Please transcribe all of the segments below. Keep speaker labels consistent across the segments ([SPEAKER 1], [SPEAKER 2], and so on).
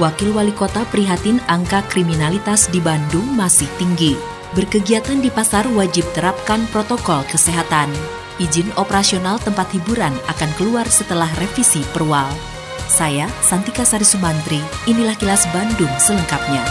[SPEAKER 1] Wakil Wali Kota prihatin angka kriminalitas di Bandung masih tinggi. Berkegiatan di pasar wajib terapkan protokol kesehatan. Izin operasional tempat hiburan akan keluar setelah revisi perwal. Saya, Santika Sari Sumantri, inilah kilas Bandung selengkapnya.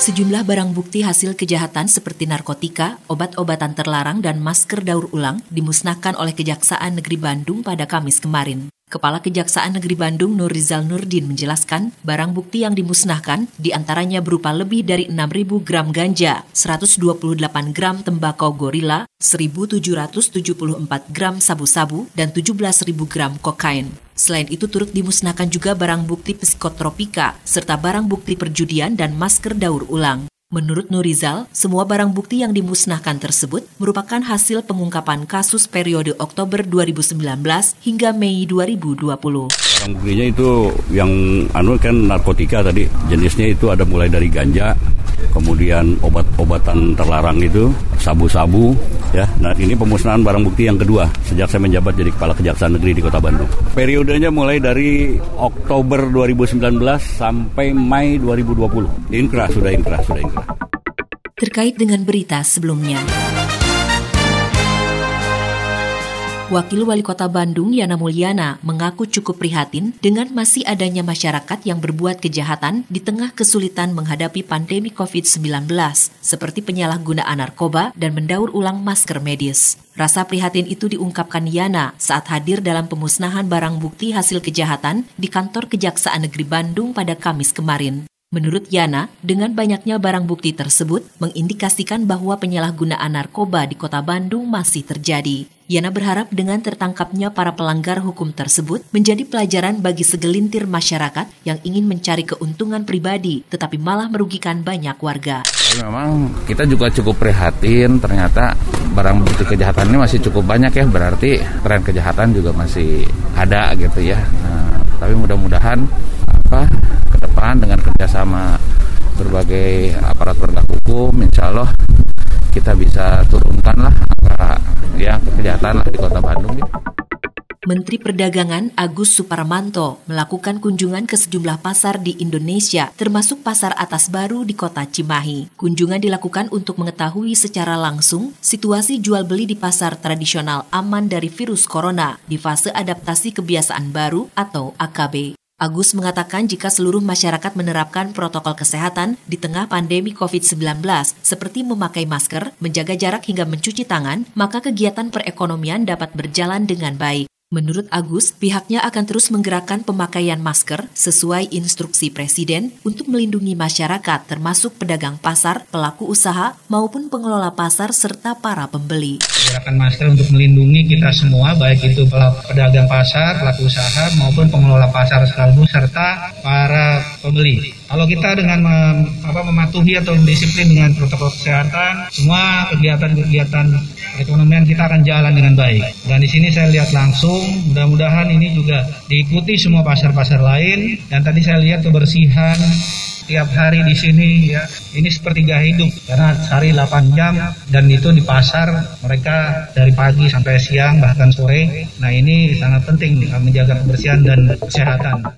[SPEAKER 1] Sejumlah barang bukti hasil kejahatan seperti narkotika, obat-obatan terlarang, dan masker daur ulang dimusnahkan oleh Kejaksaan Negeri Bandung pada Kamis kemarin. Kepala Kejaksaan Negeri Bandung Nur Rizal Nurdin menjelaskan barang bukti yang dimusnahkan di antaranya berupa lebih dari 6.000 gram ganja, 128 gram tembakau gorila, 1.774 gram sabu-sabu, dan 17.000 gram kokain. Selain itu turut dimusnahkan juga barang bukti psikotropika, serta barang bukti perjudian dan masker daur ulang. Menurut Nurizal, semua barang bukti yang dimusnahkan tersebut merupakan hasil pengungkapan kasus periode Oktober 2019 hingga Mei 2020.
[SPEAKER 2] Barang buktinya itu yang anu kan narkotika tadi, jenisnya itu ada mulai dari ganja, kemudian obat-obatan terlarang itu, sabu-sabu, ya. Nah ini pemusnahan barang bukti yang kedua sejak saya menjabat jadi Kepala Kejaksaan Negeri di Kota Bandung. Periodenya mulai dari Oktober 2019 sampai Mei 2020. Inkrah sudah inkrah, sudah inkrah.
[SPEAKER 1] Terkait dengan berita sebelumnya. Wakil Wali Kota Bandung Yana Mulyana mengaku cukup prihatin dengan masih adanya masyarakat yang berbuat kejahatan di tengah kesulitan menghadapi pandemi COVID-19, seperti penyalahgunaan narkoba dan mendaur ulang masker medis. Rasa prihatin itu diungkapkan Yana saat hadir dalam pemusnahan barang bukti hasil kejahatan di kantor Kejaksaan Negeri Bandung pada Kamis kemarin. Menurut Yana, dengan banyaknya barang bukti tersebut mengindikasikan bahwa penyalahgunaan narkoba di kota Bandung masih terjadi. Yana berharap dengan tertangkapnya para pelanggar hukum tersebut menjadi pelajaran bagi segelintir masyarakat yang ingin mencari keuntungan pribadi tetapi malah merugikan banyak warga.
[SPEAKER 3] Memang kita juga cukup prihatin ternyata barang bukti kejahatan ini masih cukup banyak ya berarti tren kejahatan juga masih ada gitu ya. Nah, tapi mudah-mudahan apa ke dengan kerjasama berbagai aparat penegak hukum, insya Allah kita bisa turunkan lah angka ya kejahatan lah di kota Bandung. Ya.
[SPEAKER 1] Menteri Perdagangan Agus Suparmanto melakukan kunjungan ke sejumlah pasar di Indonesia, termasuk pasar atas baru di kota Cimahi. Kunjungan dilakukan untuk mengetahui secara langsung situasi jual beli di pasar tradisional aman dari virus corona di fase adaptasi kebiasaan baru atau AKB. Agus mengatakan jika seluruh masyarakat menerapkan protokol kesehatan di tengah pandemi COVID-19 seperti memakai masker, menjaga jarak hingga mencuci tangan, maka kegiatan perekonomian dapat berjalan dengan baik. Menurut Agus, pihaknya akan terus menggerakkan pemakaian masker sesuai instruksi Presiden untuk melindungi masyarakat termasuk pedagang pasar, pelaku usaha, maupun pengelola pasar serta para pembeli.
[SPEAKER 4] Gerakan masker untuk melindungi kita semua, baik itu pedagang pasar, pelaku usaha, maupun pengelola pasar sekaligus serta para pembeli. Kalau kita dengan mem, apa, mematuhi atau disiplin dengan protokol kesehatan, semua kegiatan-kegiatan perekonomian kita akan jalan dengan baik. Dan di sini saya lihat langsung Mudah-mudahan ini juga diikuti semua pasar-pasar lain. Dan tadi saya lihat kebersihan tiap hari di sini ya. Ini seperti gaya hidup karena sehari 8 jam dan itu di pasar mereka dari pagi sampai siang bahkan sore. Nah ini sangat penting menjaga kebersihan dan kesehatan.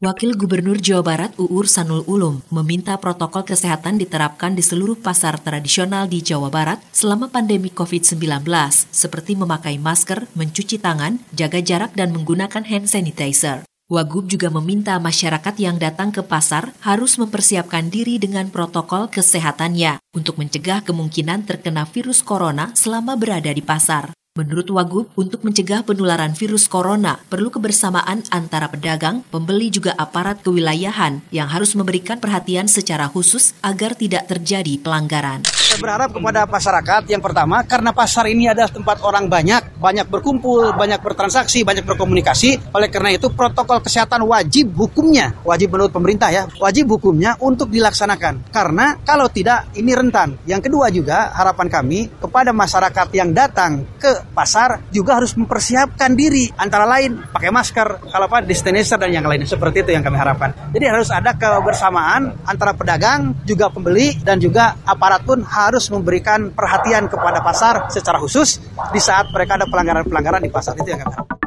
[SPEAKER 1] Wakil Gubernur Jawa Barat Uur Sanul Ulum meminta protokol kesehatan diterapkan di seluruh pasar tradisional di Jawa Barat selama pandemi COVID-19, seperti memakai masker, mencuci tangan, jaga jarak, dan menggunakan hand sanitizer. Wagub juga meminta masyarakat yang datang ke pasar harus mempersiapkan diri dengan protokol kesehatannya untuk mencegah kemungkinan terkena virus corona selama berada di pasar. Menurut Wagub, untuk mencegah penularan virus corona, perlu kebersamaan antara pedagang, pembeli juga aparat kewilayahan yang harus memberikan perhatian secara khusus agar tidak terjadi pelanggaran.
[SPEAKER 5] Saya berharap kepada masyarakat yang pertama, karena pasar ini adalah tempat orang banyak, banyak berkumpul, banyak bertransaksi, banyak berkomunikasi. Oleh karena itu, protokol kesehatan wajib hukumnya, wajib menurut pemerintah ya, wajib hukumnya untuk dilaksanakan. Karena kalau tidak, ini rentan. Yang kedua juga, harapan kami kepada masyarakat yang datang ke pasar juga harus mempersiapkan diri antara lain pakai masker, kalau apa dispenser dan yang lainnya seperti itu yang kami harapkan. Jadi harus ada kebersamaan antara pedagang juga pembeli dan juga aparat pun harus memberikan perhatian kepada pasar secara khusus di saat mereka ada pelanggaran-pelanggaran di pasar itu yang kami harapkan.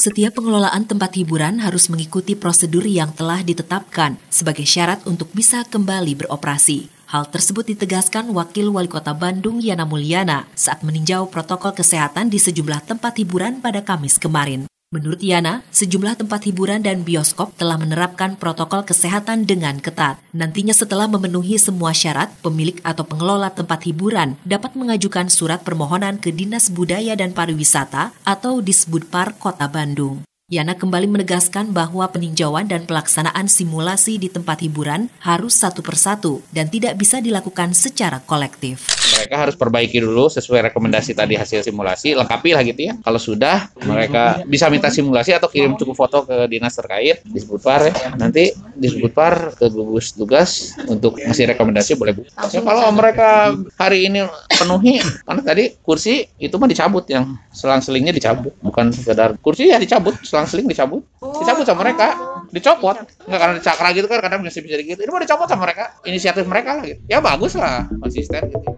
[SPEAKER 1] Setiap pengelolaan tempat hiburan harus mengikuti prosedur yang telah ditetapkan sebagai syarat untuk bisa kembali beroperasi. Hal tersebut ditegaskan Wakil Wali Kota Bandung Yana Mulyana saat meninjau protokol kesehatan di sejumlah tempat hiburan pada Kamis kemarin. Menurut Yana, sejumlah tempat hiburan dan bioskop telah menerapkan protokol kesehatan dengan ketat. Nantinya setelah memenuhi semua syarat, pemilik atau pengelola tempat hiburan dapat mengajukan surat permohonan ke Dinas Budaya dan Pariwisata atau Disbudpar Kota Bandung. Yana kembali menegaskan bahwa peninjauan dan pelaksanaan simulasi di tempat hiburan harus satu persatu dan tidak bisa dilakukan secara kolektif.
[SPEAKER 3] Mereka harus perbaiki dulu sesuai rekomendasi tadi hasil simulasi, lengkapi lah gitu ya. Kalau sudah, mereka bisa minta simulasi atau kirim cukup foto ke dinas terkait, disebut par ya. Nanti disebut par ke gugus tugas untuk ngasih rekomendasi boleh bu. Ya, kalau mereka hari ini penuhi, karena tadi kursi itu mah dicabut yang selang-selingnya dicabut, bukan sekedar kursi ya dicabut, selang selang-seling dicabut. Dicabut sama mereka. Dicopot. Nggak karena cakra gitu kan kadang bisa bisa gitu ini mau dicopot sama mereka. Inisiatif mereka lah gitu. Ya bagus lah. Konsisten gitu.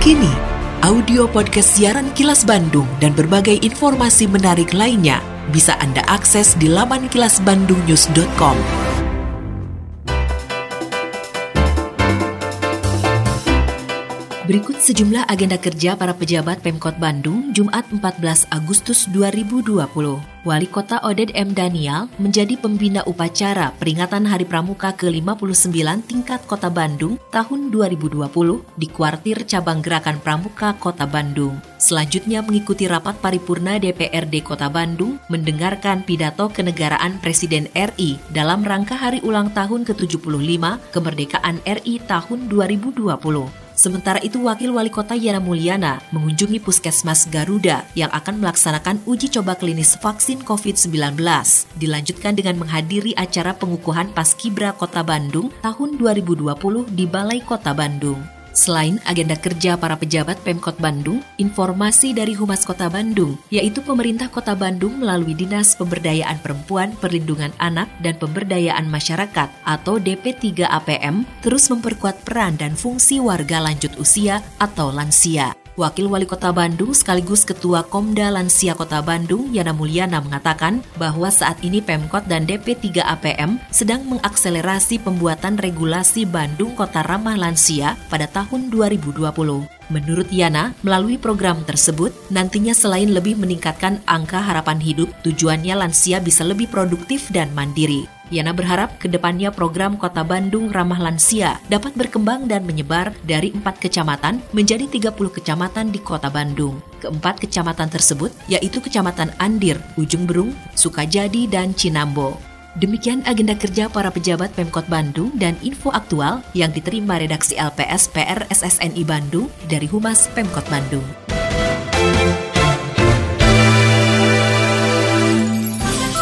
[SPEAKER 1] Kini audio podcast siaran Kilas Bandung dan berbagai informasi menarik lainnya bisa Anda akses di laman kilasbandungnews.com. Berikut sejumlah agenda kerja para pejabat Pemkot Bandung Jumat 14 Agustus 2020. Wali Kota Oded M. Daniel menjadi pembina upacara peringatan Hari Pramuka ke-59 tingkat Kota Bandung tahun 2020 di kuartir cabang gerakan Pramuka Kota Bandung. Selanjutnya mengikuti rapat paripurna DPRD Kota Bandung mendengarkan pidato kenegaraan Presiden RI dalam rangka hari ulang tahun ke-75 kemerdekaan RI tahun 2020. Sementara itu, Wakil Wali Kota Yana Mulyana mengunjungi Puskesmas Garuda yang akan melaksanakan uji coba klinis vaksin COVID-19. Dilanjutkan dengan menghadiri acara pengukuhan Paskibra Kota Bandung tahun 2020 di Balai Kota Bandung. Selain agenda kerja para pejabat Pemkot Bandung, informasi dari Humas Kota Bandung, yaitu pemerintah Kota Bandung melalui Dinas Pemberdayaan Perempuan, Perlindungan Anak, dan Pemberdayaan Masyarakat atau DP3 APM terus memperkuat peran dan fungsi warga lanjut usia atau lansia. Wakil Wali Kota Bandung sekaligus Ketua Komda Lansia Kota Bandung Yana Mulyana mengatakan bahwa saat ini Pemkot dan DP3 APM sedang mengakselerasi pembuatan regulasi Bandung Kota Ramah Lansia pada tahun 2020. Menurut Yana, melalui program tersebut, nantinya selain lebih meningkatkan angka harapan hidup, tujuannya lansia bisa lebih produktif dan mandiri. Yana berharap ke depannya program Kota Bandung Ramah Lansia dapat berkembang dan menyebar dari empat kecamatan menjadi 30 kecamatan di Kota Bandung. Keempat kecamatan tersebut yaitu Kecamatan Andir, Ujung Berung, Sukajadi, dan Cinambo. Demikian agenda kerja para pejabat Pemkot Bandung dan info aktual yang diterima redaksi LPS PR SSNI Bandung dari Humas Pemkot Bandung.